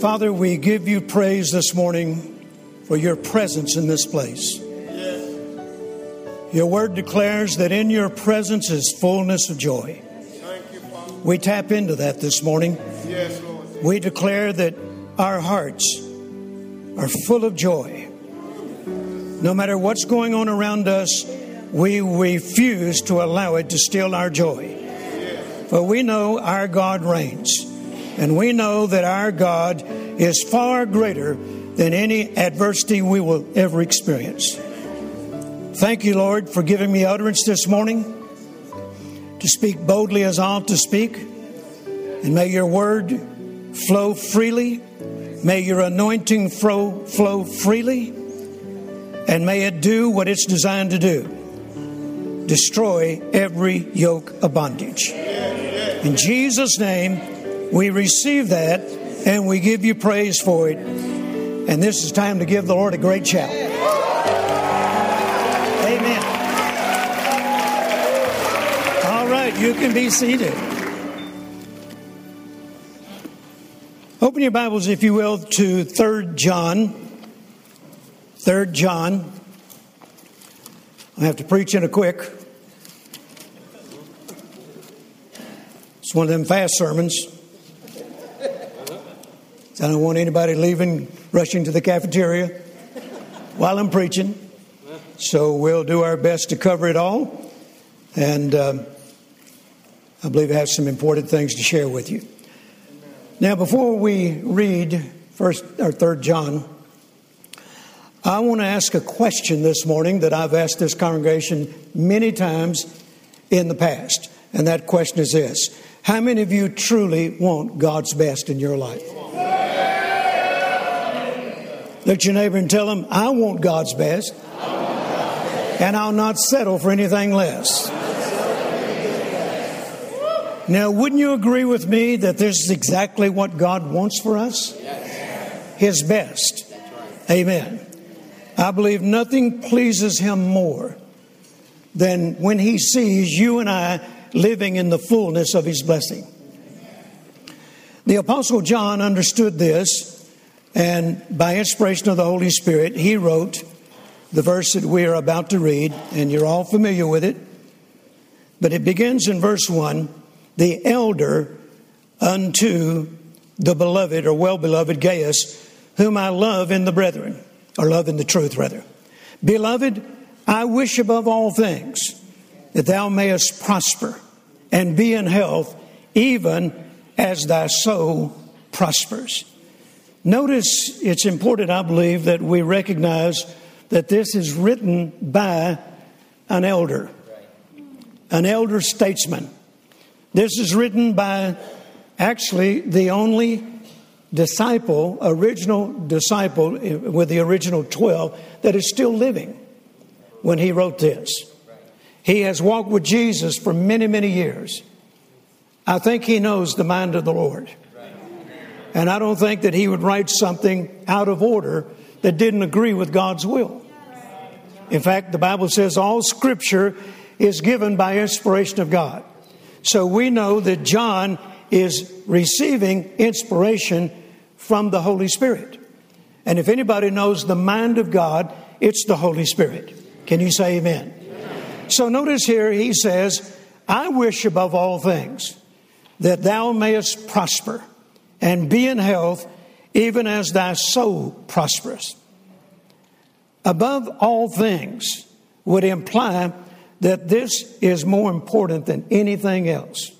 Father, we give you praise this morning for your presence in this place. Your word declares that in your presence is fullness of joy. We tap into that this morning. Yes, We declare that our hearts are full of joy. No matter what's going on around us, we refuse to allow it to steal our joy. For we know our God reigns, and we know that our God is far greater than any adversity we will ever experience. Thank you, Lord, for giving me utterance this morning to speak boldly as I ought to speak. And may your word flow freely. May your anointing flow, flow freely. And may it do what it's designed to do destroy every yoke of bondage. In Jesus' name, we receive that and we give you praise for it. And this is time to give the Lord a great shout. Amen. All right, you can be seated. Open your Bibles, if you will, to 3 John. 3 John. I have to preach in a quick. It's one of them fast sermons. I don't want anybody leaving, rushing to the cafeteria while I'm preaching. So we'll do our best to cover it all. And um, I believe I have some important things to share with you. Now, before we read first or third John, I want to ask a question this morning that I've asked this congregation many times in the past. And that question is this How many of you truly want God's best in your life? Look at your neighbor and tell him, I want God's best, and I'll not settle for anything less. Now, wouldn't you agree with me that this is exactly what God wants for us? His best. Amen. I believe nothing pleases Him more than when He sees you and I living in the fullness of His blessing. The Apostle John understood this, and by inspiration of the Holy Spirit, he wrote the verse that we are about to read, and you're all familiar with it. But it begins in verse 1 the elder unto the beloved or well beloved Gaius, whom I love in the brethren, or love in the truth, rather. Beloved, I wish above all things that thou mayest prosper and be in health, even as thy soul prospers. Notice it's important, I believe, that we recognize that this is written by an elder, an elder statesman. This is written by actually the only disciple, original disciple eh, with the original 12 that is still living when he wrote this. He has walked with Jesus for many, many years. I think he knows the mind of the Lord. And I don't think that he would write something out of order that didn't agree with God's will. In fact, the Bible says all scripture is given by inspiration of God. So we know that John is receiving inspiration from the Holy Spirit. And if anybody knows the mind of God, it's the Holy Spirit. Can you say amen? amen? So notice here he says, I wish above all things that thou mayest prosper and be in health, even as thy soul prospers. Above all things would imply that this is more important than anything else.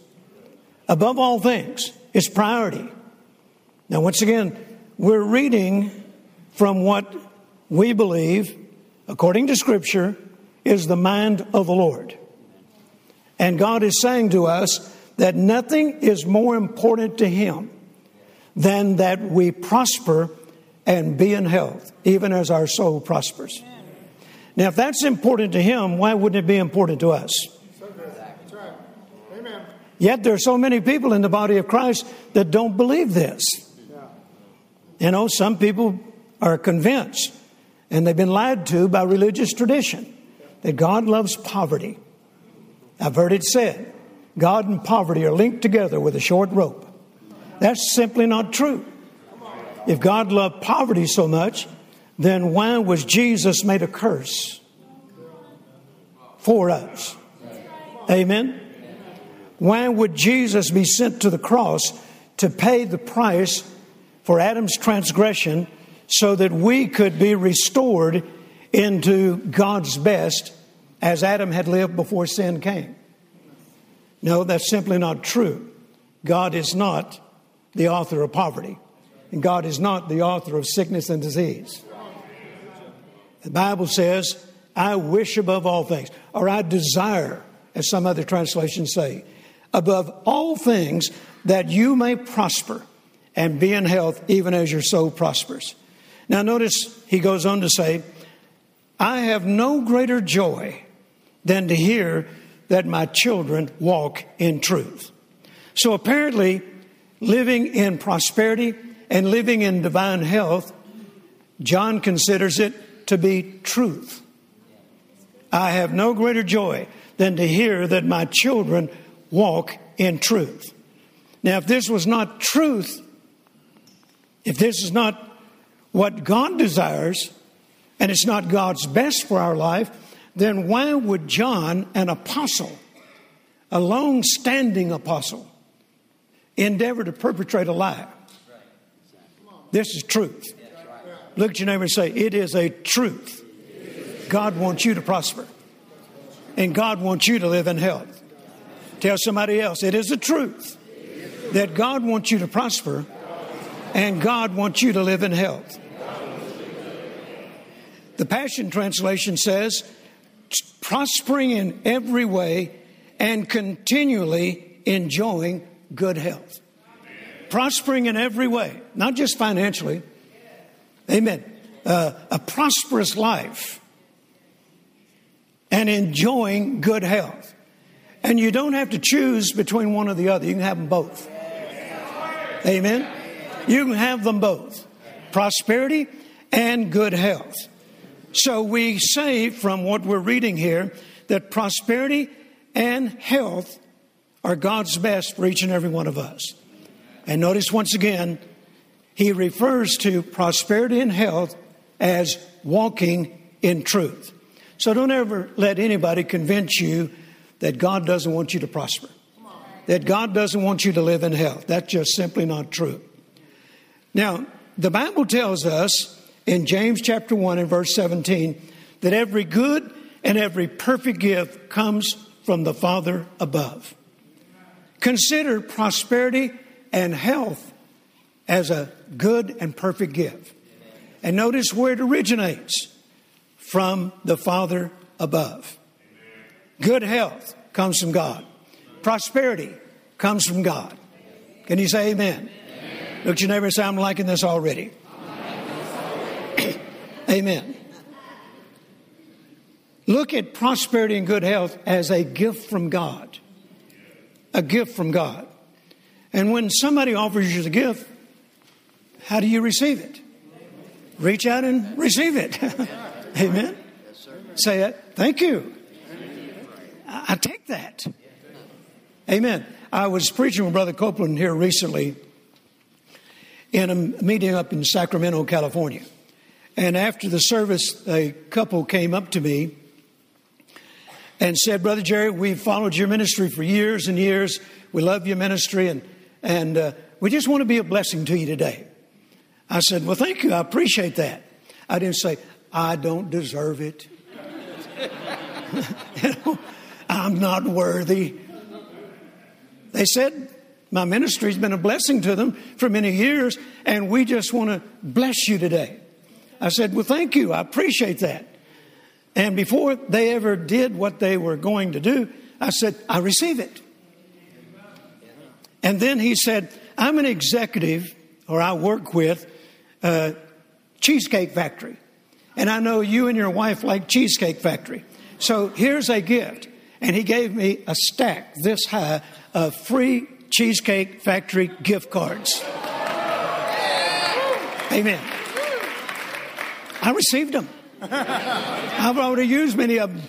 Above all things, it's priority. Now, once again, we're reading from what we believe, according to Scripture, is the mind of the Lord. And God is saying to us that nothing is more important to Him than that we prosper and be in health, even as our soul prospers. Now, if that's important to him, why wouldn't it be important to us? Yet there are so many people in the body of Christ that don't believe this. You know, some people are convinced, and they've been lied to by religious tradition, that God loves poverty. I've heard it said God and poverty are linked together with a short rope. That's simply not true. If God loved poverty so much, then why was Jesus made a curse for us? Amen. Why would Jesus be sent to the cross to pay the price for Adam's transgression so that we could be restored into God's best as Adam had lived before sin came? No, that's simply not true. God is not the author of poverty, and God is not the author of sickness and disease. The Bible says, I wish above all things, or I desire, as some other translations say, above all things that you may prosper and be in health even as your soul prospers. Now, notice he goes on to say, I have no greater joy than to hear that my children walk in truth. So apparently, living in prosperity and living in divine health, John considers it to be truth. I have no greater joy than to hear that my children walk in truth. Now, if this was not truth, if this is not what God desires, and it's not God's best for our life, then why would John, an apostle, a long standing apostle, endeavor to perpetrate a lie? This is truth. Look at your neighbor and say, It is a truth. God wants you to prosper, and God wants you to live in health. Tell somebody else, it is a truth that God wants you to prosper, and God wants you to live in health. The Passion Translation says, prospering in every way and continually enjoying good health. Prospering in every way, not just financially. Amen. Uh, a prosperous life and enjoying good health. And you don't have to choose between one or the other, you can have them both. Amen. You can have them both prosperity and good health. So we say from what we're reading here that prosperity and health are God's best for each and every one of us. And notice once again, he refers to prosperity and health as walking in truth. So don't ever let anybody convince you that God doesn't want you to prosper, that God doesn't want you to live in health. That's just simply not true. Now, the Bible tells us in James chapter 1 and verse 17 that every good and every perfect gift comes from the Father above. Consider prosperity and health as a good and perfect gift. And notice where it originates from the Father above. Good health comes from God, prosperity comes from God. Can you say amen? amen. Look neighbor and say, I'm liking this already. Amen. Look at prosperity and good health as a gift from God. A gift from God. And when somebody offers you the gift, how do you receive it? Reach out and receive it. Amen. Say it. Thank you. I take that. Amen. I was preaching with Brother Copeland here recently in a meeting up in Sacramento, California. And after the service, a couple came up to me and said, Brother Jerry, we've followed your ministry for years and years. We love your ministry, and, and uh, we just want to be a blessing to you today. I said, Well, thank you. I appreciate that. I didn't say, I don't deserve it. you know, I'm not worthy. They said, My ministry's been a blessing to them for many years, and we just want to bless you today. I said, Well, thank you. I appreciate that. And before they ever did what they were going to do, I said, I receive it. And then he said, I'm an executive, or I work with a Cheesecake Factory. And I know you and your wife like Cheesecake Factory. So here's a gift. And he gave me a stack this high of free Cheesecake Factory gift cards. Amen. I received them. I've already used many of them.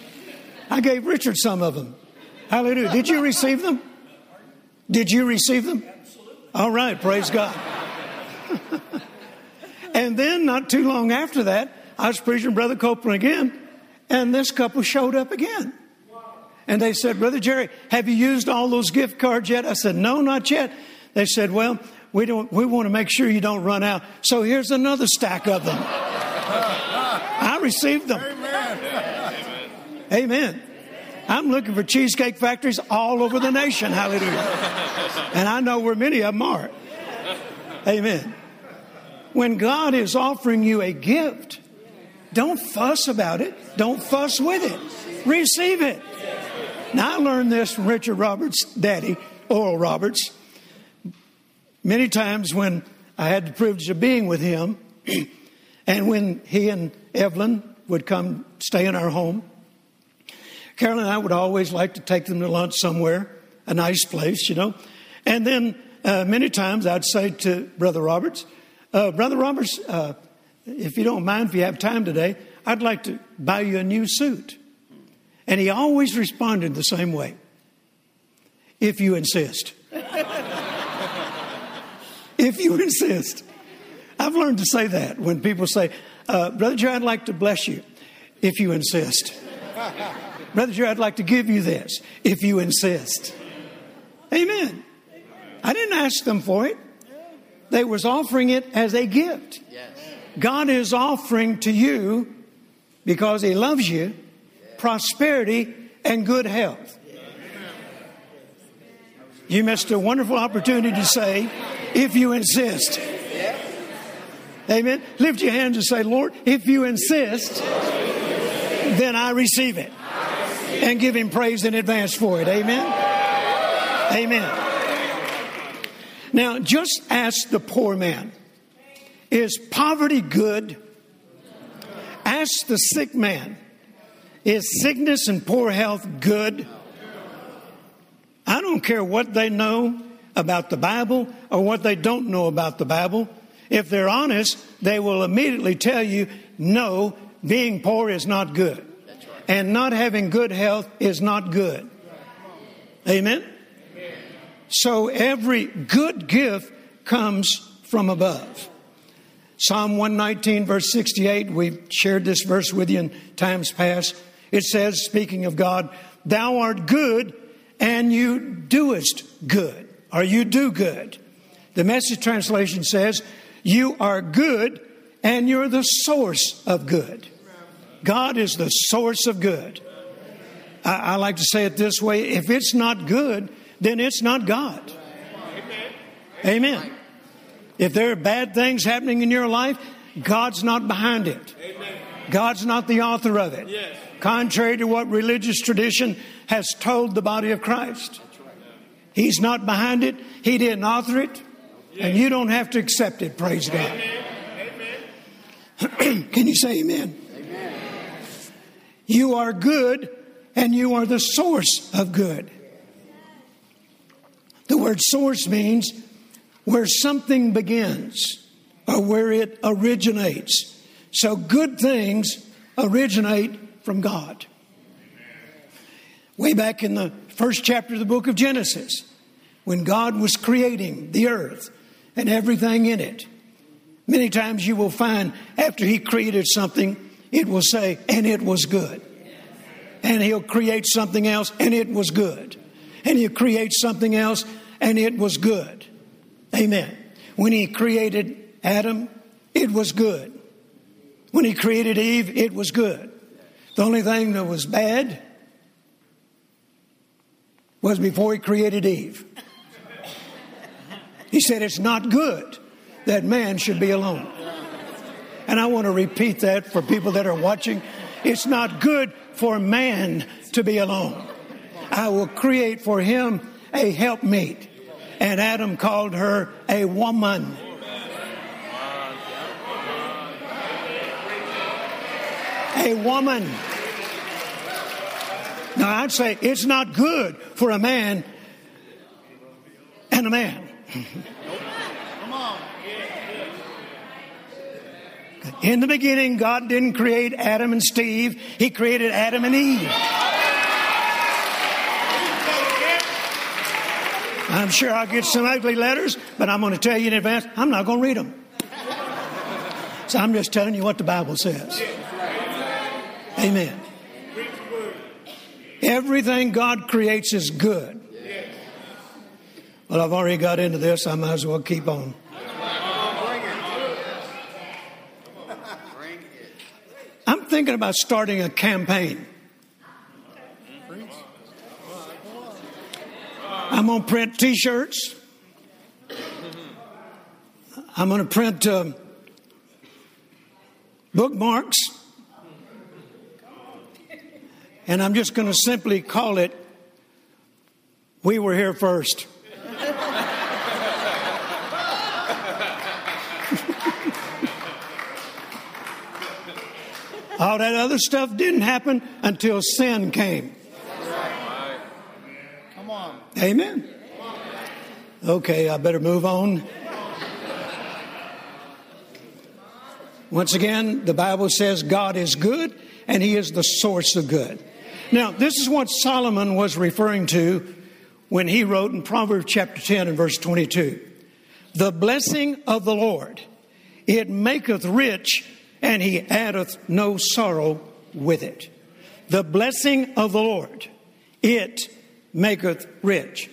I gave Richard some of them. Hallelujah. Did you receive them? Did you receive them? Absolutely. All right. Praise God. And then, not too long after that, I was preaching Brother Copeland again, and this couple showed up again. And they said, Brother Jerry, have you used all those gift cards yet? I said, No, not yet. They said, Well, we, don't, we want to make sure you don't run out. So here's another stack of them. I received them. Amen. Amen. I'm looking for cheesecake factories all over the nation. Hallelujah. And I know where many of them are. Amen. When God is offering you a gift, don't fuss about it. Don't fuss with it. Receive it. Now, I learned this from Richard Roberts' daddy, Oral Roberts. Many times when I had the privilege of being with him, and when he and Evelyn would come stay in our home, Carol and I would always like to take them to lunch somewhere, a nice place, you know. And then uh, many times I'd say to Brother Roberts, uh, Brother Roberts, uh, if you don't mind, if you have time today, I'd like to buy you a new suit. And he always responded the same way if you insist. if you insist. I've learned to say that when people say, uh, Brother Joe, I'd like to bless you if you insist. Brother Joe, I'd like to give you this if you insist. Amen. I didn't ask them for it. They was offering it as a gift. God is offering to you because he loves you prosperity, and good health. You missed a wonderful opportunity to say, if you insist. Amen. Lift your hands and say, Lord, if you insist, then I receive it. And give him praise in advance for it. Amen. Amen. Now, just ask the poor man Is poverty good? Ask the sick man is sickness and poor health good? I don't care what they know about the Bible or what they don't know about the Bible. If they're honest, they will immediately tell you, no, being poor is not good. And not having good health is not good. Amen? So every good gift comes from above. Psalm 119, verse 68, we've shared this verse with you in times past. It says, speaking of God, Thou art good and you doest good, or you do good. The message translation says, You are good and you're the source of good. God is the source of good. I, I like to say it this way if it's not good, then it's not God. Amen. If there are bad things happening in your life, God's not behind it. God's not the author of it contrary to what religious tradition has told the body of Christ. He's not behind it, He didn't author it, and you don't have to accept it. Praise God. Can you say amen? amen? You are good, and you are the source of good. The word source means where something begins or where it originates. So good things originate from God. Way back in the first chapter of the book of Genesis, when God was creating the earth and everything in it, many times you will find after He created something, it will say, and it was good. And He'll create something else, and it was good. And He'll create something else, and it was good. Amen. When He created Adam, it was good. When He created Eve, it was good. The only thing that was bad was before he created Eve. He said, It's not good that man should be alone. And I want to repeat that for people that are watching. It's not good for man to be alone. I will create for him a helpmeet. And Adam called her a woman. A woman. Now, I'd say it's not good for a man and a man. In the beginning, God didn't create Adam and Steve, He created Adam and Eve. I'm sure I'll get some ugly letters, but I'm going to tell you in advance, I'm not going to read them. So I'm just telling you what the Bible says. Amen. Everything God creates is good. Well, I've already got into this. I might as well keep on. I'm thinking about starting a campaign. I'm going to print t shirts. I'm going to print uh, bookmarks. And I'm just going to simply call it We Were Here First. All that other stuff didn't happen until sin came. Come on. Amen. Okay, I better move on. Once again, the Bible says God is good and He is the source of good. Now, this is what Solomon was referring to when he wrote in Proverbs chapter 10 and verse 22 The blessing of the Lord, it maketh rich and he addeth no sorrow with it. The blessing of the Lord, it maketh rich.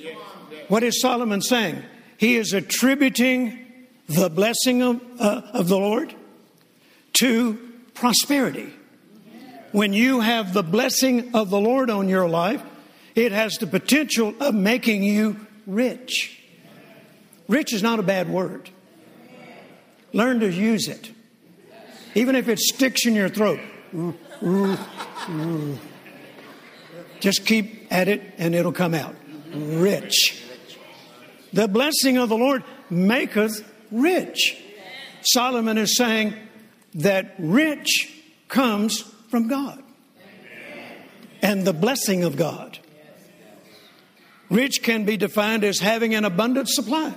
What is Solomon saying? He is attributing the blessing of, uh, of the Lord to prosperity. When you have the blessing of the Lord on your life, it has the potential of making you rich. Rich is not a bad word. Learn to use it even if it sticks in your throat. Just keep at it and it'll come out. Rich. The blessing of the Lord maketh rich. Solomon is saying that rich comes from God and the blessing of God. Rich can be defined as having an abundant supply.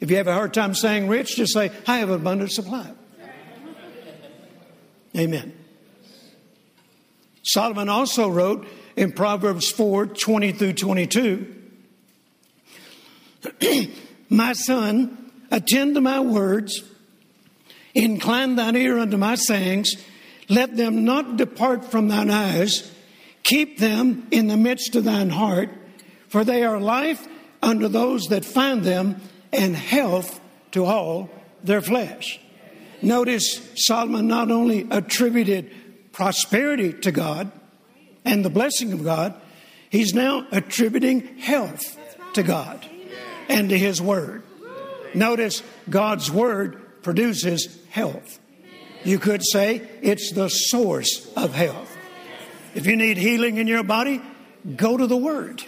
If you have a hard time saying rich, just say, I have an abundant supply. Amen. Solomon also wrote in Proverbs 4 20 through 22 My son, attend to my words, incline thine ear unto my sayings, let them not depart from thine eyes, keep them in the midst of thine heart, for they are life unto those that find them, and health to all their flesh. Notice Solomon not only attributed prosperity to God and the blessing of God, he's now attributing health to God and to his word. Notice God's word produces health. You could say it's the source of health. If you need healing in your body, go to the word.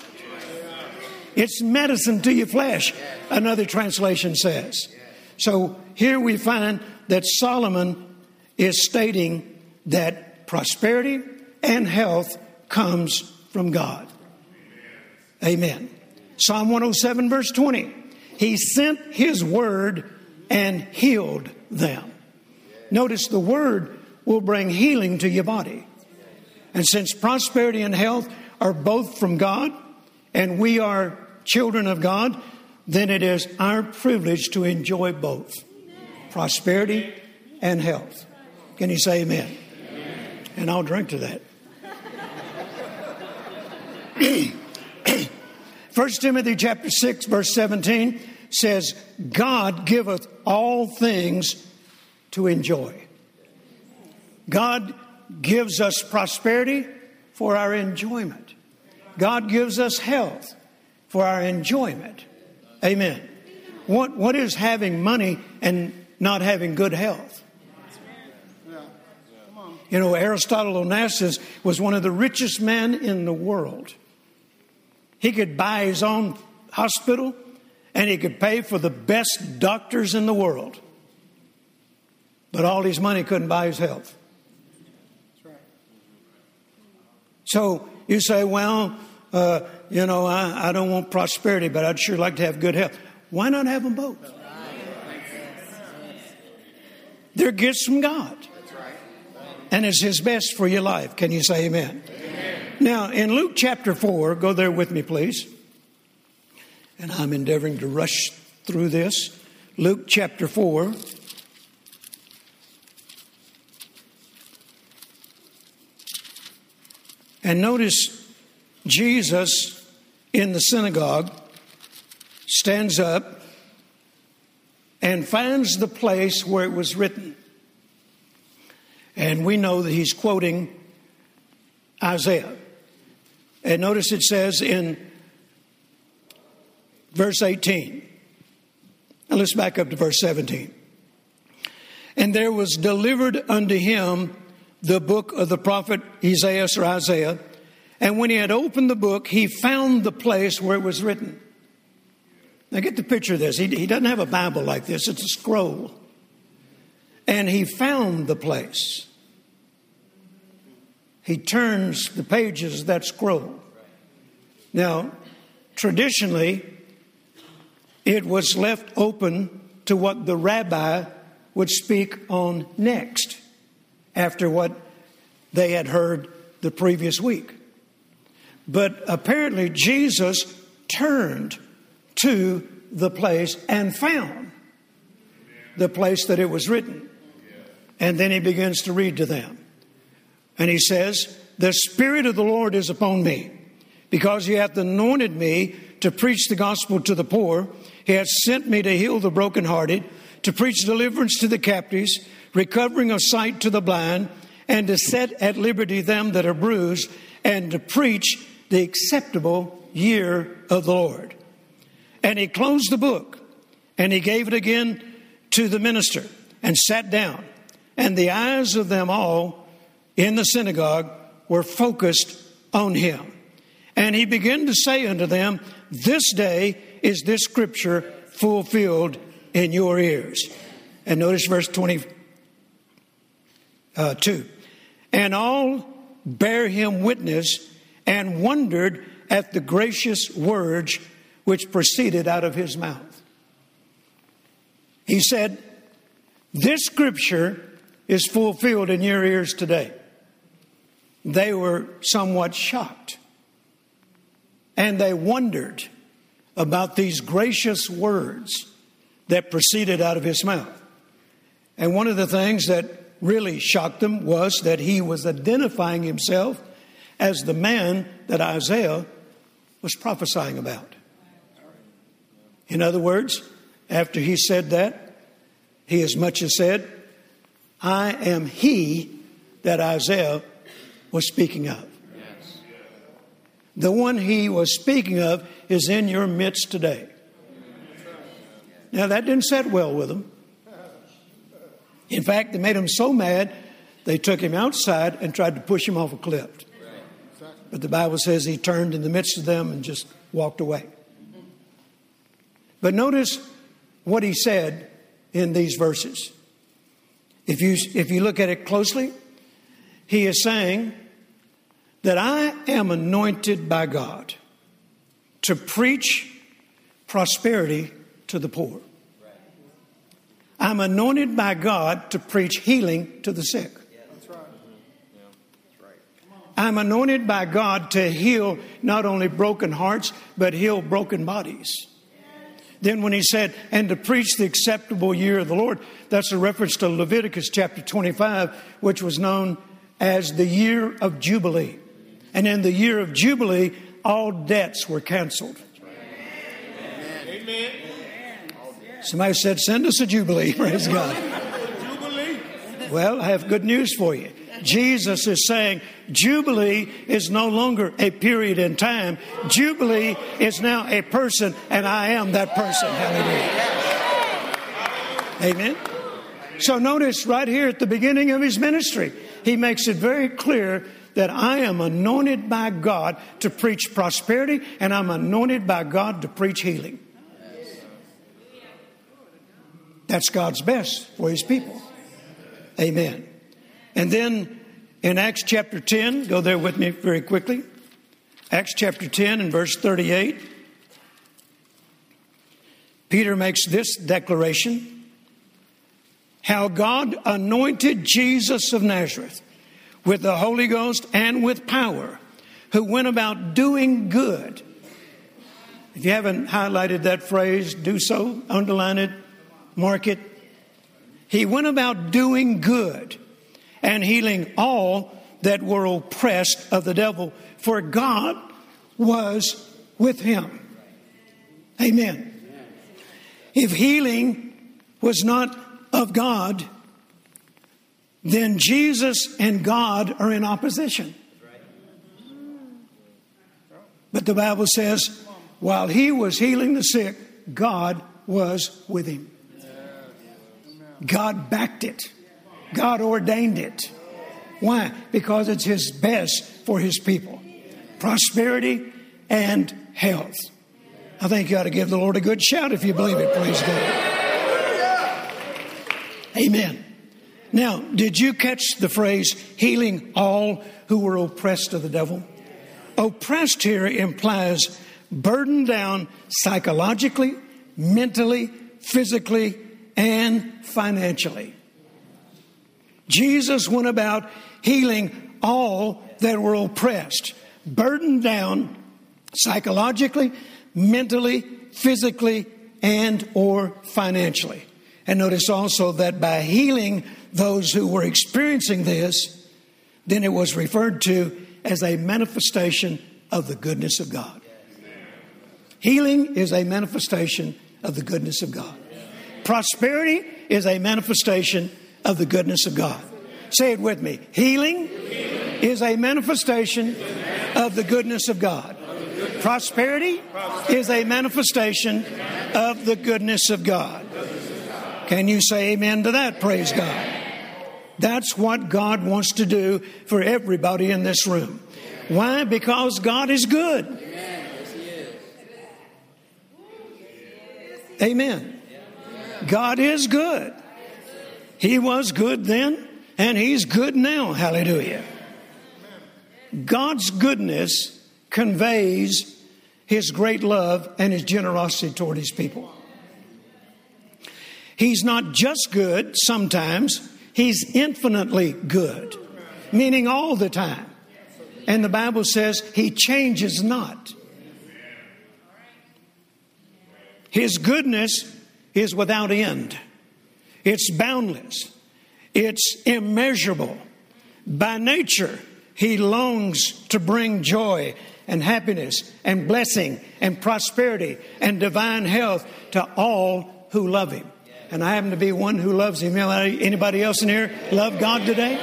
It's medicine to your flesh, another translation says. So here we find that Solomon is stating that prosperity and health comes from God. Amen. Psalm 107, verse 20. He sent his word and healed them. Notice the word will bring healing to your body. And since prosperity and health are both from God, and we are children of God, then it is our privilege to enjoy both prosperity, and health. Can you say amen? amen. And I'll drink to that. 1 Timothy chapter 6 verse 17 says God giveth all things to enjoy. God gives us prosperity for our enjoyment. God gives us health for our enjoyment. Amen. What, what is having money and not having good health. You know, Aristotle Onassis was one of the richest men in the world. He could buy his own hospital and he could pay for the best doctors in the world. But all his money couldn't buy his health. So you say, well, uh, you know, I, I don't want prosperity, but I'd sure like to have good health. Why not have them both? They're gifts from God. And it's His best for your life. Can you say amen? amen? Now, in Luke chapter 4, go there with me, please. And I'm endeavoring to rush through this. Luke chapter 4. And notice Jesus in the synagogue stands up and finds the place where it was written. And we know that he's quoting Isaiah. And notice it says in verse 18. And let's back up to verse 17. And there was delivered unto him the book of the prophet Isaiah or Isaiah. And when he had opened the book, he found the place where it was written. Now get the picture of this. He, he doesn't have a Bible like this, it's a scroll. And he found the place. He turns the pages of that scroll. Now, traditionally, it was left open to what the rabbi would speak on next after what they had heard the previous week. But apparently, Jesus turned to the place and found the place that it was written. And then he begins to read to them. And he says, The Spirit of the Lord is upon me, because he hath anointed me to preach the gospel to the poor. He hath sent me to heal the brokenhearted, to preach deliverance to the captives, recovering of sight to the blind, and to set at liberty them that are bruised, and to preach the acceptable year of the Lord. And he closed the book, and he gave it again to the minister, and sat down. And the eyes of them all in the synagogue were focused on him. And he began to say unto them, This day is this scripture fulfilled in your ears. And notice verse 22. Uh, and all bear him witness and wondered at the gracious words which proceeded out of his mouth. He said, This scripture is fulfilled in your ears today they were somewhat shocked. And they wondered about these gracious words that proceeded out of his mouth. And one of the things that really shocked them was that he was identifying himself as the man that Isaiah was prophesying about. In other words, after he said that, he as much as said, I am he that Isaiah was speaking of. The one he was speaking of is in your midst today. Now, that didn't set well with them. In fact, they made him so mad, they took him outside and tried to push him off a cliff. But the Bible says he turned in the midst of them and just walked away. But notice what he said in these verses. If you, if you look at it closely, he is saying that I am anointed by God to preach prosperity to the poor. I'm anointed by God to preach healing to the sick. I'm anointed by God to heal not only broken hearts, but heal broken bodies. Then, when he said, and to preach the acceptable year of the Lord, that's a reference to Leviticus chapter 25, which was known as the year of Jubilee. And in the year of Jubilee, all debts were canceled. Amen. Somebody said, Send us a Jubilee. Praise God. Well, I have good news for you. Jesus is saying Jubilee is no longer a period in time. Jubilee is now a person, and I am that person. Hallelujah. Amen. So notice right here at the beginning of his ministry, he makes it very clear that I am anointed by God to preach prosperity and I'm anointed by God to preach healing. That's God's best for his people. Amen. And then in Acts chapter 10, go there with me very quickly. Acts chapter 10 and verse 38. Peter makes this declaration how God anointed Jesus of Nazareth with the Holy Ghost and with power, who went about doing good. If you haven't highlighted that phrase, do so, underline it, mark it. He went about doing good and healing all that were oppressed of the devil, for God was with him. Amen. If healing was not of God, then Jesus and God are in opposition. But the Bible says, while he was healing the sick, God was with him. God backed it, God ordained it. Why? Because it's his best for his people prosperity and health. I think you ought to give the Lord a good shout if you believe it. Praise God. Amen. Now, did you catch the phrase healing all who were oppressed of the devil? Oppressed here implies burdened down psychologically, mentally, physically, and financially. Jesus went about healing all that were oppressed, burdened down psychologically, mentally, physically, and or financially. And notice also that by healing those who were experiencing this, then it was referred to as a manifestation of the goodness of God. Healing is a manifestation of the goodness of God. Prosperity is a manifestation of the goodness of God. Say it with me. Healing is a manifestation of the goodness of God. Prosperity is a manifestation of the goodness of God. Can you say amen to that? Praise God. That's what God wants to do for everybody in this room. Why? Because God is good. Amen. God is good. He was good then, and He's good now. Hallelujah. God's goodness conveys His great love and His generosity toward His people. He's not just good sometimes, He's infinitely good, meaning all the time. And the Bible says He changes not. His goodness is without end. It's boundless. It's immeasurable. By nature, He longs to bring joy and happiness and blessing and prosperity and divine health to all who love Him. And I happen to be one who loves Him. Anybody else in here love God today?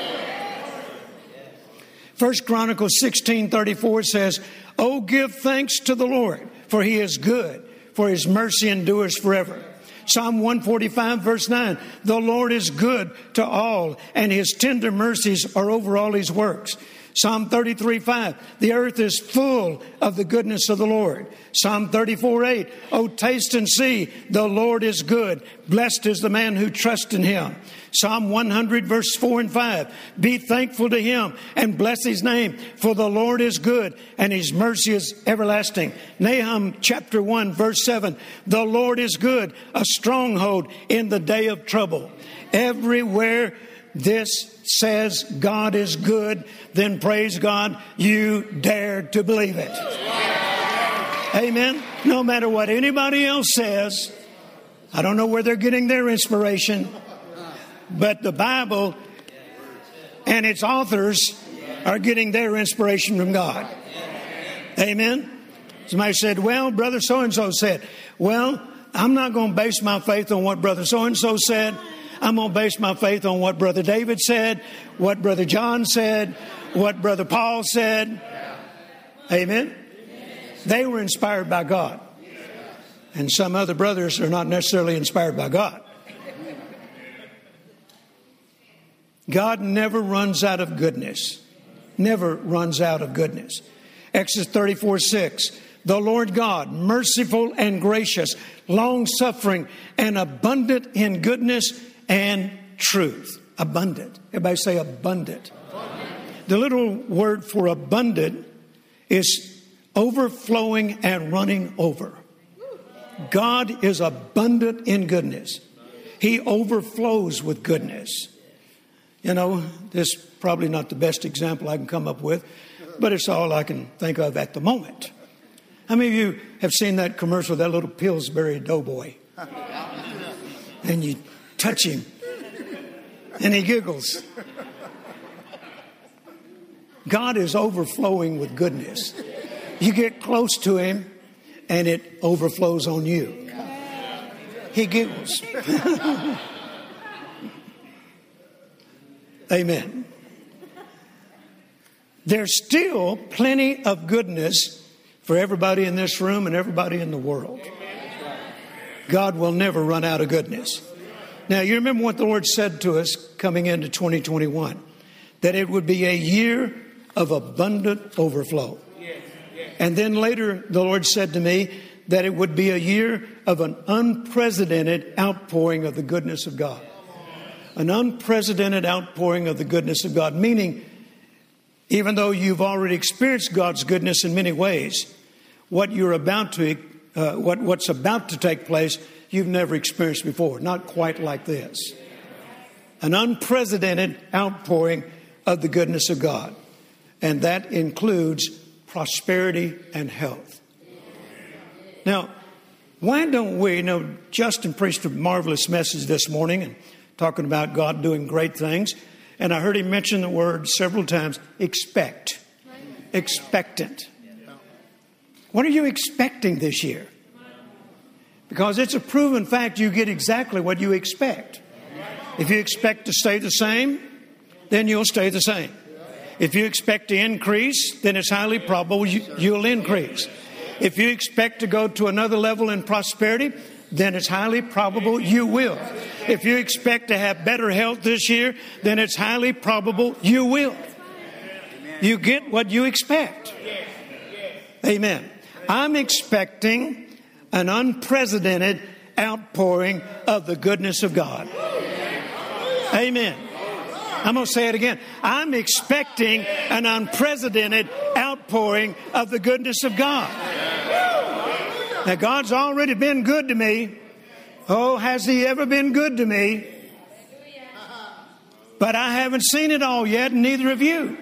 First Chronicles 16 34 says, Oh, give thanks to the Lord, for He is good for his mercy endures forever. Psalm 145, verse 9 The Lord is good to all, and his tender mercies are over all his works. Psalm 33 5, the earth is full of the goodness of the Lord. Psalm 34 8, oh, taste and see, the Lord is good. Blessed is the man who trusts in him. Psalm 100, verse 4 and 5, be thankful to him and bless his name, for the Lord is good and his mercy is everlasting. Nahum chapter 1, verse 7, the Lord is good, a stronghold in the day of trouble. Everywhere this says God is good, then praise God, you dare to believe it. Amen. No matter what anybody else says, I don't know where they're getting their inspiration, but the Bible and its authors are getting their inspiration from God. Amen. Somebody said, Well, brother so and so said, Well, I'm not going to base my faith on what brother so and so said. I'm going to base my faith on what Brother David said, what Brother John said, what Brother Paul said. Amen. They were inspired by God. And some other brothers are not necessarily inspired by God. God never runs out of goodness. Never runs out of goodness. Exodus 34 6. The Lord God, merciful and gracious, long suffering, and abundant in goodness and truth. Abundant. Everybody say abundant. The little word for abundant is overflowing and running over. God is abundant in goodness. He overflows with goodness. You know, this is probably not the best example I can come up with, but it's all I can think of at the moment. How many of you have seen that commercial, that little Pillsbury doughboy? And you touch him, and he giggles. God is overflowing with goodness. You get close to Him and it overflows on you. He giggles. Amen. There's still plenty of goodness for everybody in this room and everybody in the world. God will never run out of goodness. Now, you remember what the Lord said to us coming into 2021 that it would be a year of abundant overflow. Yes. And then later, the Lord said to me that it would be a year of an unprecedented outpouring of the goodness of God. An unprecedented outpouring of the goodness of God, meaning, even though you've already experienced God's goodness in many ways, what you're about to, uh, what, what's about to take place you've never experienced before. Not quite like this. An unprecedented outpouring of the goodness of God. And that includes prosperity and health. Now, why don't we, you know, Justin preached a marvelous message this morning and talking about God doing great things. And I heard him mention the word several times expect. Expectant. What are you expecting this year? Because it's a proven fact you get exactly what you expect. If you expect to stay the same, then you'll stay the same. If you expect to increase, then it's highly probable you, will increase. If you expect to go to another level in prosperity, then it's highly probable you will. If you expect to have better health this year, then it's highly probable you will. You get what you expect. Amen. I'm expecting an unprecedented outpouring of the goodness of God. Amen. I'm going to say it again. I'm expecting an unprecedented outpouring of the goodness of God. Now, God's already been good to me. Oh, has He ever been good to me? But I haven't seen it all yet, and neither have you.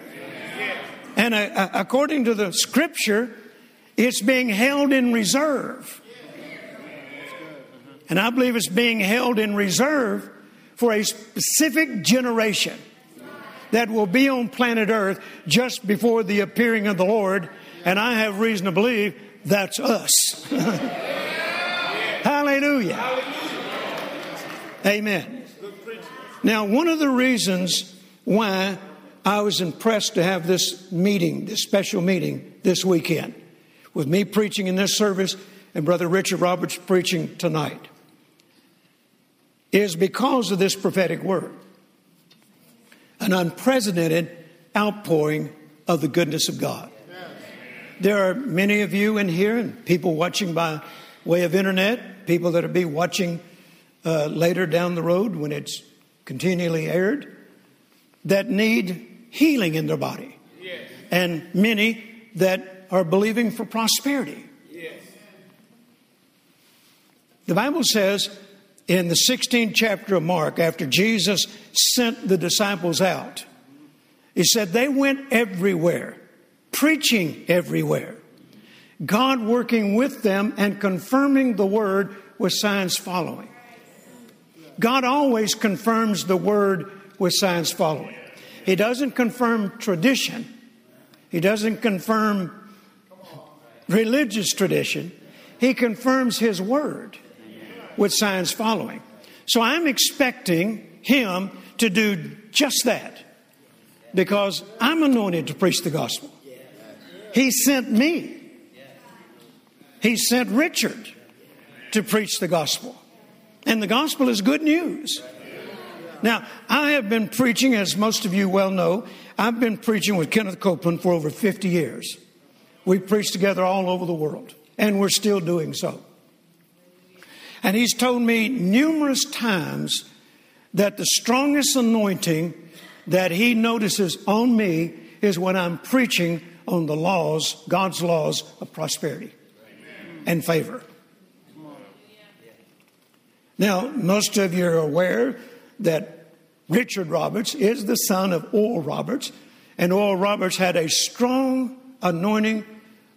And uh, uh according to the scripture, it's being held in reserve. And I believe it's being held in reserve for a specific generation that will be on planet Earth just before the appearing of the Lord. And I have reason to believe that's us. Hallelujah. Amen. Now, one of the reasons why I was impressed to have this meeting, this special meeting this weekend, with me preaching in this service and Brother Richard Roberts preaching tonight, is because of this prophetic word an unprecedented outpouring of the goodness of God. There are many of you in here and people watching by way of internet, people that will be watching uh, later down the road when it's continually aired, that need healing in their body. Yes. And many that are believing for prosperity. Yes. The Bible says in the 16th chapter of Mark, after Jesus sent the disciples out, he said they went everywhere preaching everywhere. God working with them and confirming the word with signs following. God always confirms the word with signs following. He doesn't confirm tradition, He doesn't confirm religious tradition. He confirms His word with signs following. So I'm expecting Him to do just that because I'm anointed to preach the gospel. He sent me. He sent Richard to preach the gospel. And the gospel is good news. Now, I have been preaching, as most of you well know, I've been preaching with Kenneth Copeland for over 50 years. We preach together all over the world, and we're still doing so. And he's told me numerous times that the strongest anointing that he notices on me is when I'm preaching on the laws, God's laws of prosperity and favor. Now, most of you are aware that Richard Roberts is the son of Oral Roberts, and Oral Roberts had a strong anointing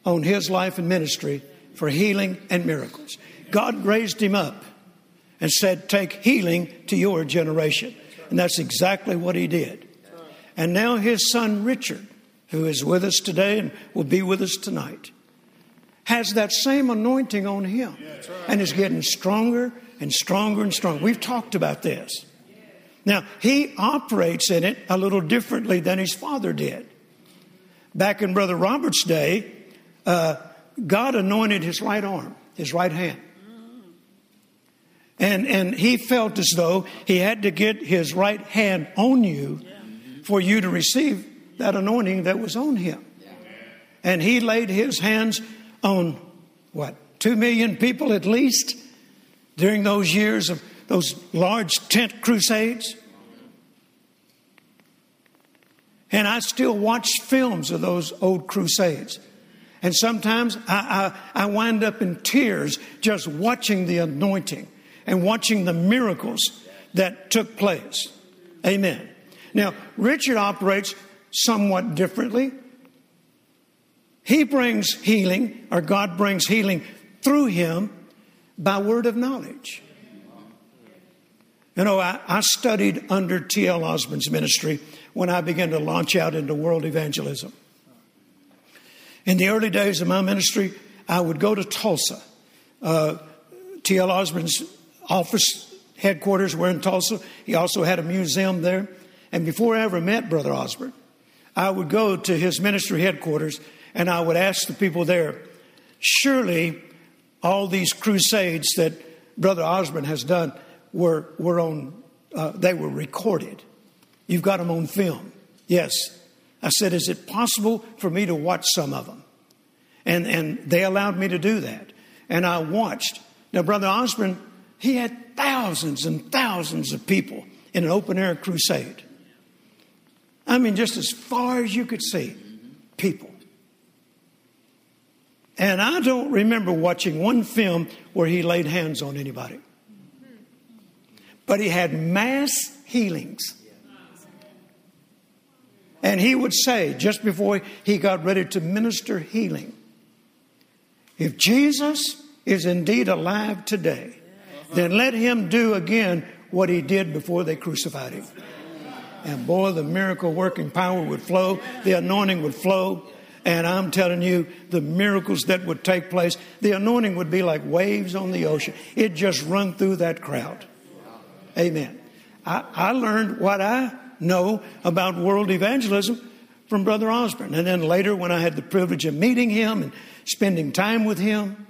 on his life and ministry for healing and miracles. God raised him up and said, Take healing to your generation. And that's exactly what he did. And now his son Richard who is with us today and will be with us tonight, has that same anointing on him and is getting stronger and stronger and stronger. We've talked about this. Now, he operates in it a little differently than his father did. Back in Brother Robert's day, uh, God anointed his right arm, his right hand. And, and he felt as though he had to get his right hand on you for you to receive that anointing that was on him. And he laid his hands on what, two million people at least during those years of those large tent crusades. And I still watch films of those old crusades. And sometimes I, I, I wind up in tears just watching the anointing and watching the miracles that took place. Amen. Now, Richard operates somewhat differently. He brings healing, or God brings healing through him by word of knowledge. You know, I, I studied under T.L. Osborn's ministry when I began to launch out into world evangelism. In the early days of my ministry, I would go to Tulsa. Uh, T.L. Osborn's office headquarters were in Tulsa. He also had a museum there. And before I ever met Brother Osborn, I would go to his ministry headquarters and I would ask the people there, surely all these crusades that Brother Osborn has done were, were on, uh, they were recorded. You've got them on film. Yes. I said, is it possible for me to watch some of them? And, and they allowed me to do that. And I watched. Now, Brother Osborn he had thousands and thousands of people in an open air crusade. I mean, just as far as you could see, people. And I don't remember watching one film where he laid hands on anybody. But he had mass healings. And he would say, just before he got ready to minister healing, if Jesus is indeed alive today, then let him do again what he did before they crucified him. And boy, the miracle working power would flow, the anointing would flow. And I'm telling you, the miracles that would take place, the anointing would be like waves on the ocean. It just run through that crowd. Amen. I, I learned what I know about world evangelism from Brother Osborn. And then later, when I had the privilege of meeting him and spending time with him,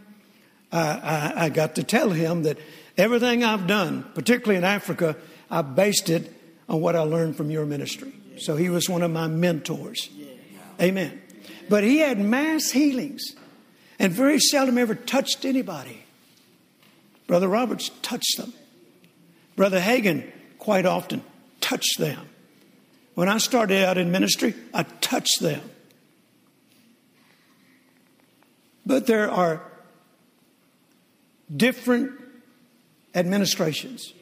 I, I, I got to tell him that Everything I've done, particularly in Africa, I based it on what I learned from your ministry. So he was one of my mentors. Amen. But he had mass healings and very seldom ever touched anybody. Brother Roberts touched them. Brother Hagin quite often touched them. When I started out in ministry, I touched them. But there are different administrations.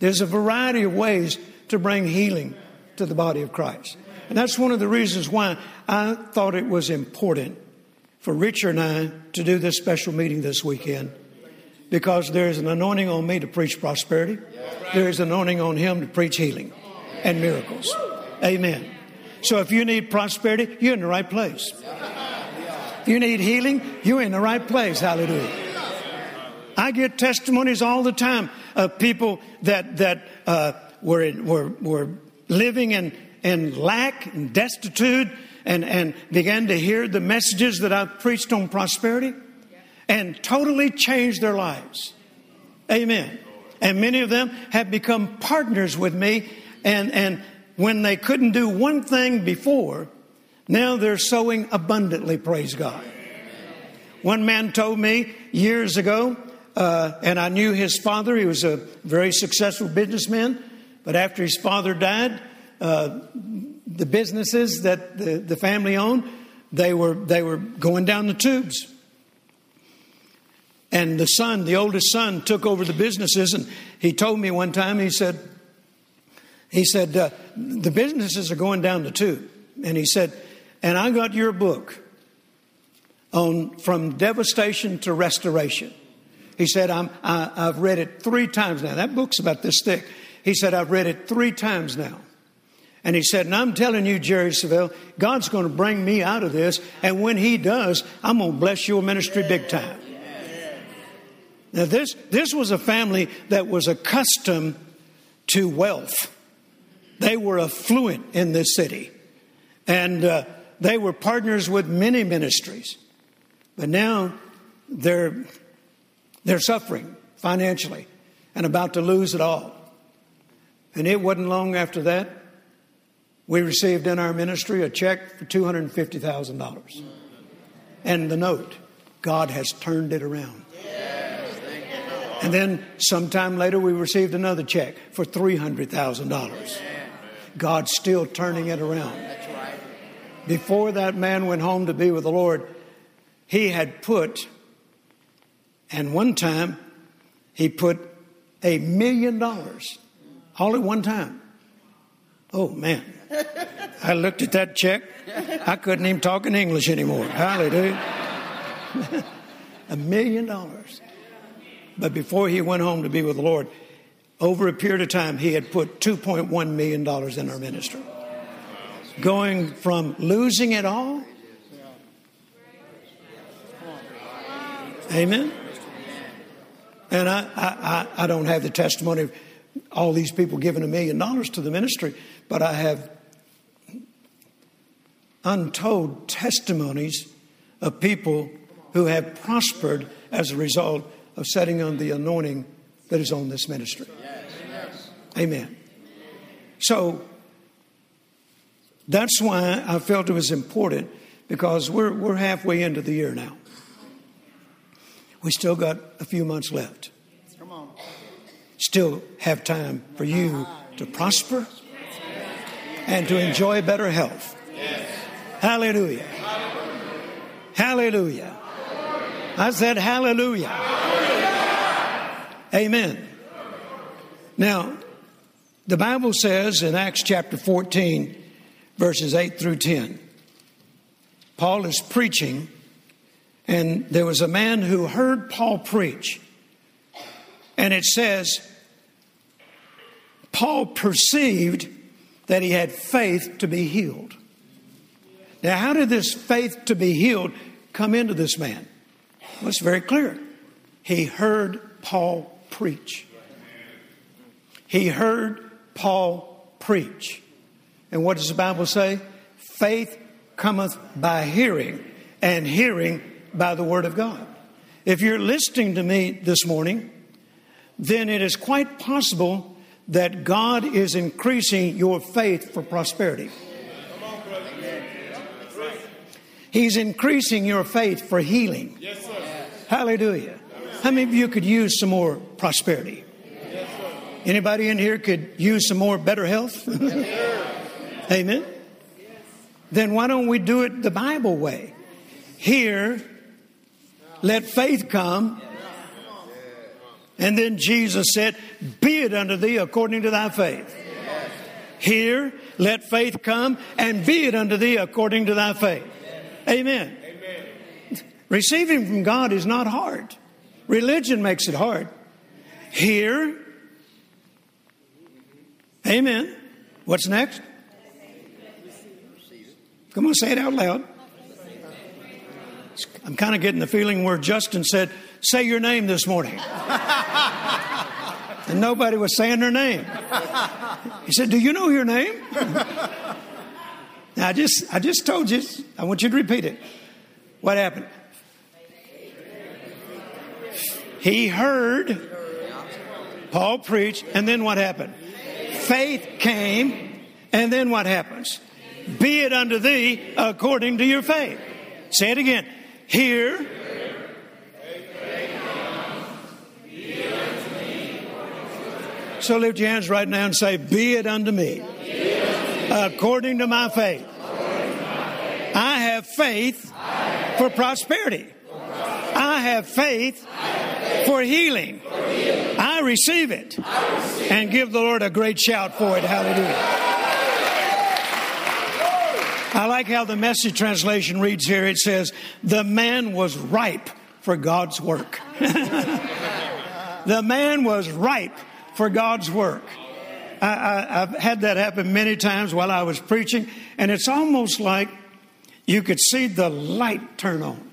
There's a variety of ways to bring healing to the body of Christ. And that's one of the reasons why I thought it was important for Richard and I to do this special meeting this weekend because there is an anointing on me to preach prosperity. There is an anointing on him to preach healing and miracles. Amen. So if you need prosperity, you're in the right place. If you need healing, you're in the right place. Hallelujah. I get testimonies all the time of people that that uh, were, in, were were living in in lack and destitute, and and began to hear the messages that I've preached on prosperity, and totally changed their lives. Amen. And many of them have become partners with me, and and when they couldn't do one thing before, now they're sowing abundantly. Praise God. One man told me years ago uh, and I knew his father. He was a very successful businessman. But after his father died, uh, the businesses that the, the family owned, they were, they were going down the tubes. And the son, the oldest son, took over the businesses. And he told me one time, he said, he said, uh, the businesses are going down the tube. And he said, and I got your book on from devastation to restoration. He said, I'm, I, I've read it three times now. That book's about this thick. He said, I've read it three times now. And he said, And I'm telling you, Jerry Savelle, God's going to bring me out of this. And when he does, I'm going to bless your ministry big time. Now, this, this was a family that was accustomed to wealth. They were affluent in this city. And uh, they were partners with many ministries. But now they're, they're suffering financially and about to lose it all. And it wasn't long after that we received in our ministry a check for $250,000. And the note, God has turned it around. And then sometime later, we received another check for $300,000. God's still turning it around. Before that man went home to be with the Lord, he had put, and one time, he put a million dollars all at one time. Oh, man. I looked at that check. I couldn't even talk in English anymore. Hallelujah. a million dollars. But before he went home to be with the Lord, over a period of time, he had put $2.1 million in our ministry. Going from losing it all. Amen. And I, I, I don't have the testimony of all these people giving a million dollars to the ministry, but I have untold testimonies of people who have prospered as a result of setting on the anointing that is on this ministry. Amen. So that's why I felt it was important because we're, we're halfway into the year now. We still got a few months left. Come on. Still have time for you to prosper and to enjoy better health. Hallelujah. Hallelujah. I said hallelujah. Amen. Now, the Bible says in Acts chapter 14, verses 8 through 10, Paul is preaching, and there was a man who heard Paul preach. And it says, Paul perceived that he had faith to be healed. Now, how did this faith to be healed come into this man? Well, it's very clear. He heard Paul preach. He heard Paul preach. And what does the Bible say? Faith cometh by hearing, and hearing by the Word of God. If you're listening to me this morning, then it is quite possible that God is increasing your faith for prosperity. He's increasing your faith for healing. Yes, Hallelujah. How many of you could use some more prosperity? Anybody in here could use some more better health? Amen. Then why don't we do it the Bible way? Here, let faith come. And then Jesus said, Be it unto thee according to thy faith. Here, let faith come and be it unto thee according to thy faith. Amen. Amen. Receiving from God is not hard. Religion makes it hard. Here, amen. What's next? Come on, say it out loud. I'm kind of getting the feeling where Justin said, Say your name this morning. and nobody was saying their name. He said, Do you know your name? Now, I just, I just told you, I want you to repeat it. What happened? He heard Paul preach, and then what happened? Faith came, and then what happens? Be it unto thee according to your faith. Say it again. Hear. So lift your hands right now and say, Be it unto me according to my faith. I have faith for prosperity. I have faith for healing. I receive it and give the Lord a great shout for it. Hallelujah. I like how the message translation reads here. It says, The man was ripe for God's work. the man was ripe for God's work. I, have had that happen many times while I was preaching, and it's almost like you could see the light turn on.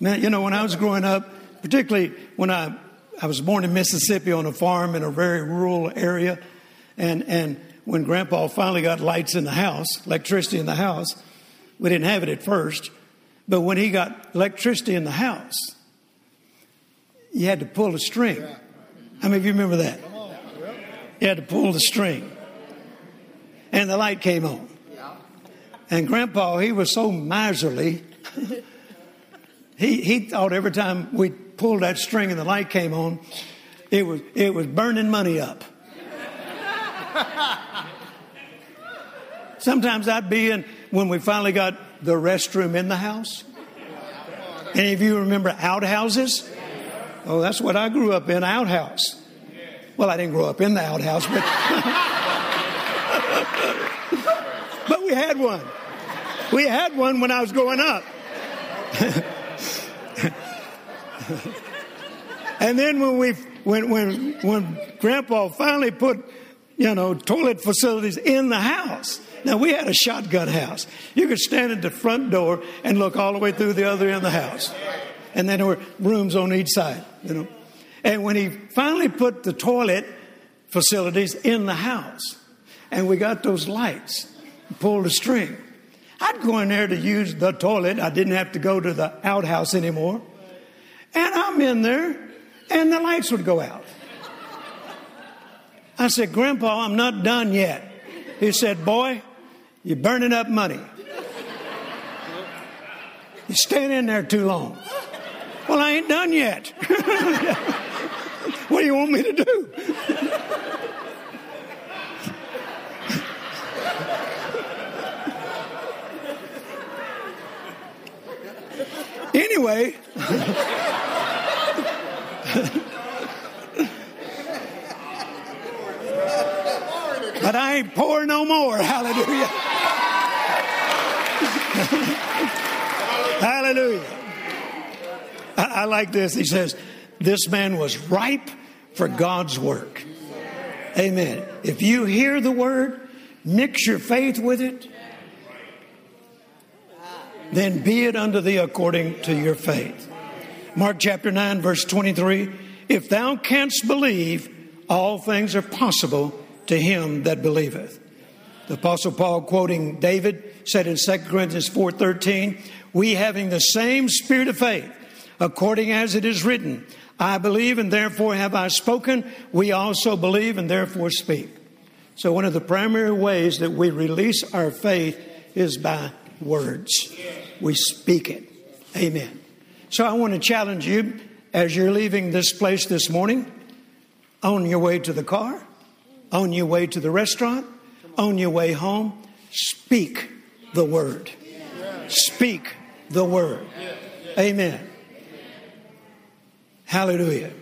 Man, you know, when I was growing up, particularly when I, I was born in Mississippi on a farm in a very rural area, and, and when Grandpa finally got lights in the house, electricity in the house, we didn't have it at first, but when he got electricity in the house, you had to pull the string. How many of you remember that? You had to pull the string. And the light came on. And Grandpa, he was so miserly, he, he thought every time we pulled that string and the light came on, it was, it was burning money up. Sometimes I'd be in, when we finally got the restroom in the house. Any of you remember outhouses? Oh, that's what I grew up in, outhouse. Well, I didn't grow up in the outhouse, but but we had one. We had one when I was growing up. and then when we when when when Grandpa finally put you know toilet facilities in the house. Now we had a shotgun house. You could stand at the front door and look all the way through the other end of the house, and then there were rooms on each side. You know, and when he finally put the toilet facilities in the house, and we got those lights, pulled the string. I'd go in there to use the toilet. I didn't have to go to the outhouse anymore. And I'm in there, and the lights would go out. I said, Grandpa, I'm not done yet. He said, Boy, you're burning up money. You're staying in there too long. Well, I ain't done yet. what do you want me to do? anyway. But I ain't poor no more. Hallelujah. Hallelujah. I, I, like this. He says, This man was ripe for God's work. Amen. If you hear the word, mix your faith with it, then be it unto thee according to your faith. Mark chapter 9, verse 23 If thou canst believe, all things are possible to him that believeth. The apostle Paul quoting David said in 2 Corinthians 4:13, "We having the same spirit of faith, according as it is written, I believe and therefore have I spoken, we also believe and therefore speak." So one of the primary ways that we release our faith is by words. We speak it. Amen. So I want to challenge you as you're leaving this place this morning, on your way to the car, on your way to the restaurant, on your way home, speak the word. Speak the word. Amen. Hallelujah.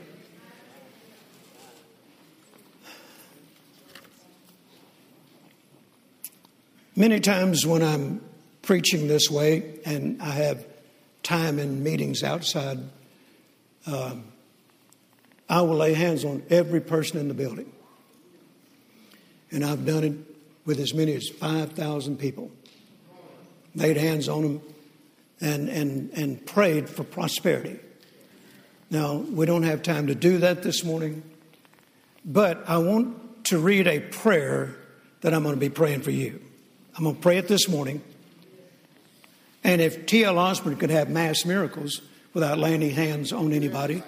Many times when I'm preaching this way and I have time in meetings outside, um, I will lay hands on every person in the building. And I've done it with as many as 5,000 people. Laid hands on them and, and, and prayed for prosperity. Now, we don't have time to do that this morning, but I want to read a prayer that I'm going to be praying for you. I'm going to pray it this morning. And if T.L. Osborn could have mass miracles without laying hands on anybody,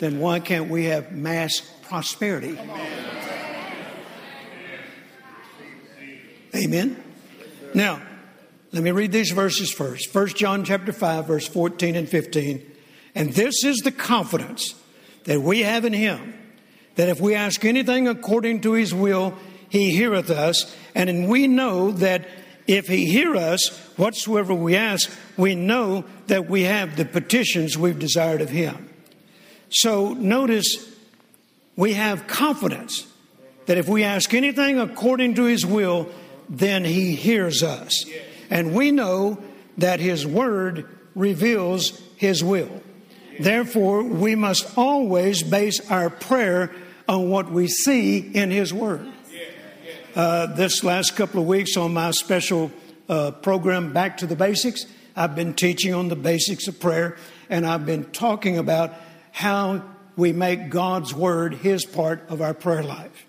then why can't we have mass prosperity? Amen. Now, let me read these verses first. 1 John chapter 5 verse 14 and 15. And this is the confidence that we have in him that if we ask anything according to his will, he heareth us, and we know that if he hear us whatsoever we ask, we know that we have the petitions we've desired of him. So notice we have confidence that if we ask anything according to his will, then he hears us. And we know that his word reveals his will. Therefore, we must always base our prayer on what we see in His Word. Uh, this last couple of weeks on my special uh, program, Back to the Basics, I've been teaching on the basics of prayer, and I've been talking about how we make God's Word His part of our prayer life.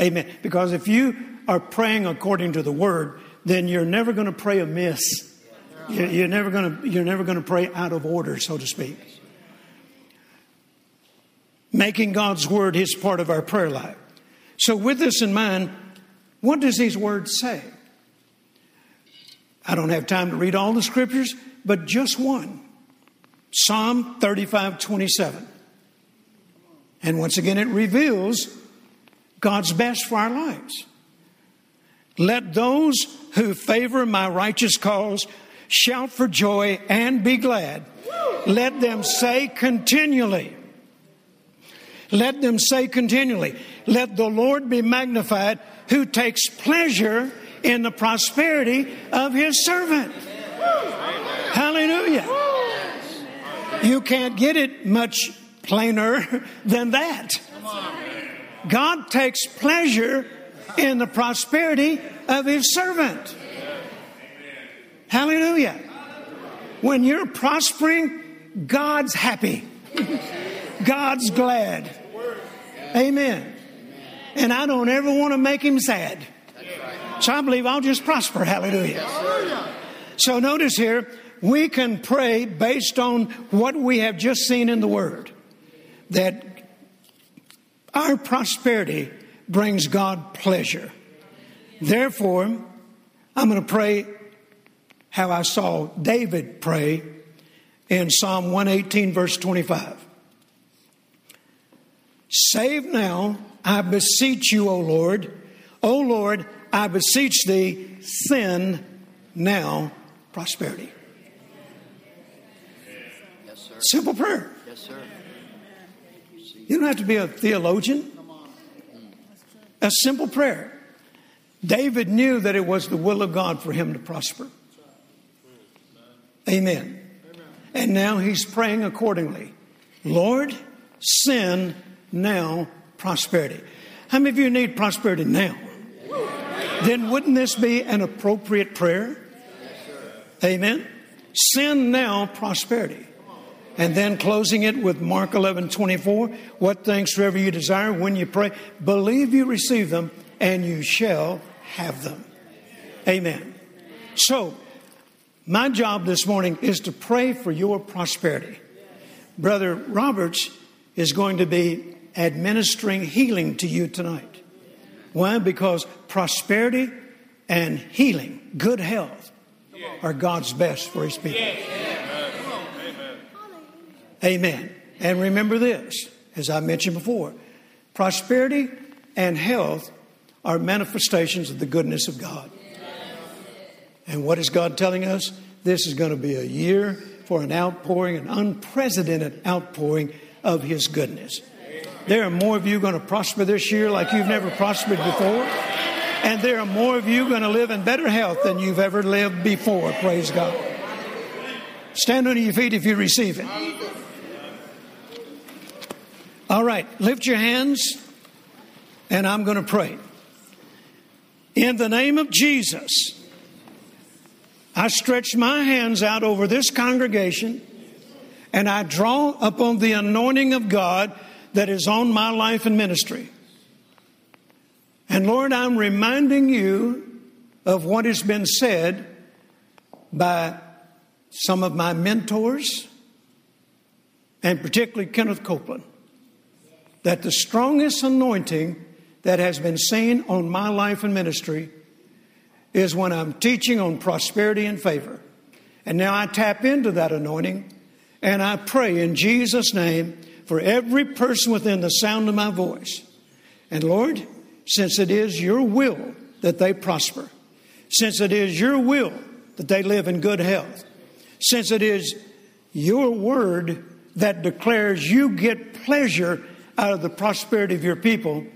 Amen. Because if you are praying according to the Word, then you're never going to pray amiss. You're never going to, you're never going to pray out of order, so to speak. Making God's Word His part of our prayer life. So, with this in mind, what does these words say? I don't have time to read all the scriptures, but just one Psalm 35 27. And once again, it reveals God's best for our lives. Let those who favor my righteous cause shout for joy and be glad. Let them say continually, let them say continually, let the Lord be magnified who takes pleasure in the prosperity of his servant. Hallelujah. You can't get it much plainer than that. God takes pleasure in the prosperity of his servant. Hallelujah. When you're prospering, God's happy. God's glad. Amen. And I don't ever want to make him sad. So I believe I'll just prosper. Hallelujah. So notice here, we can pray based on what we have just seen in the Word. That our prosperity brings God pleasure. Therefore, I'm going to pray how I saw David pray in Psalm 118, verse 25. Save now, I beseech you, O Lord. O Lord, I beseech thee, send now prosperity. Yes, sir. Simple prayer. Yes, sir. You don't have to be a theologian. A simple prayer. David knew that it was the will of God for him to prosper. Amen. And now he's praying accordingly. Lord, send now prosperity. How many of you need prosperity now? Then wouldn't this be an appropriate prayer? Amen. Send now prosperity. And then closing it with Mark 11 24. What things soever you desire when you pray, believe you receive them and you shall have them. Amen. So, my job this morning is to pray for your prosperity. Brother Roberts is going to be administering healing to you tonight. Why? Because prosperity and healing, good health, are God's best for His people. Amen. And remember this, as I mentioned before prosperity and health are manifestations of the goodness of God. And what is God telling us? This is going to be a year for an outpouring, an unprecedented outpouring of His goodness. There are more of you going to prosper this year like you've never prospered before. And there are more of you going to live in better health than you've ever lived before. Praise God. Stand on your feet if you receive it. All right, lift your hands, and I'm going to pray. In the name of Jesus, I stretch my hands out over this congregation, and I draw upon the anointing of God that is on my life and ministry. And Lord, I'm reminding you of what has been said by some of my mentors, and particularly Kenneth Copeland, that the strongest anointing that has been seen on my life and ministry is when I'm teaching on prosperity and favor. And now I tap into that anointing and I pray in Jesus' name for every person within the sound of my voice. And Lord, since it is your will that they prosper, since it is your will that they live in good health, since it is your word that declares you get pleasure out of the prosperity of your people,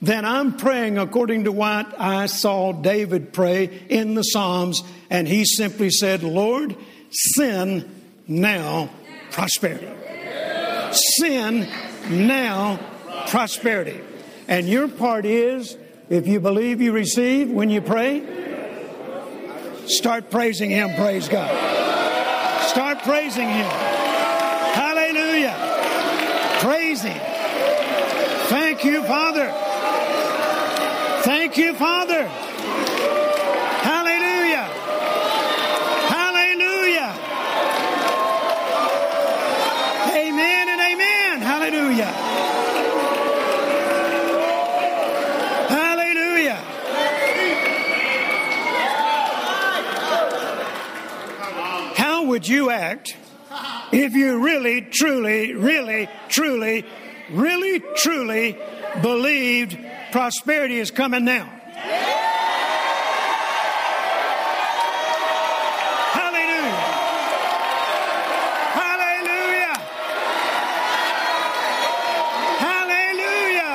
then I'm praying according to what I saw David pray in the Psalms, and he simply said, Lord, sin now prosperity sin now prosperity. And your part is, if you believe you receive when you pray, start praising Him. Praise God. Start praising Him. Hallelujah. Praise Him. Thank you, Father. Thank you, Father. Hallelujah. Hallelujah. Amen and amen. Hallelujah. Hallelujah. How would you act if you really, truly, really, truly, really, truly believed prosperity is coming now? Hallelujah. Hallelujah. Hallelujah.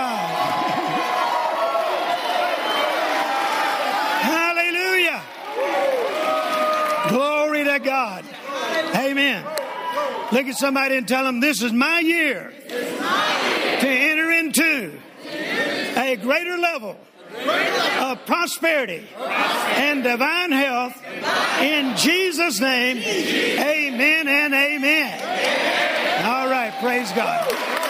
Hallelujah. Glory to God. Amen. Look at somebody and tell them, This is my year to enter a greater level of prosperity and divine health in Jesus' name. Amen and amen. All right, praise God.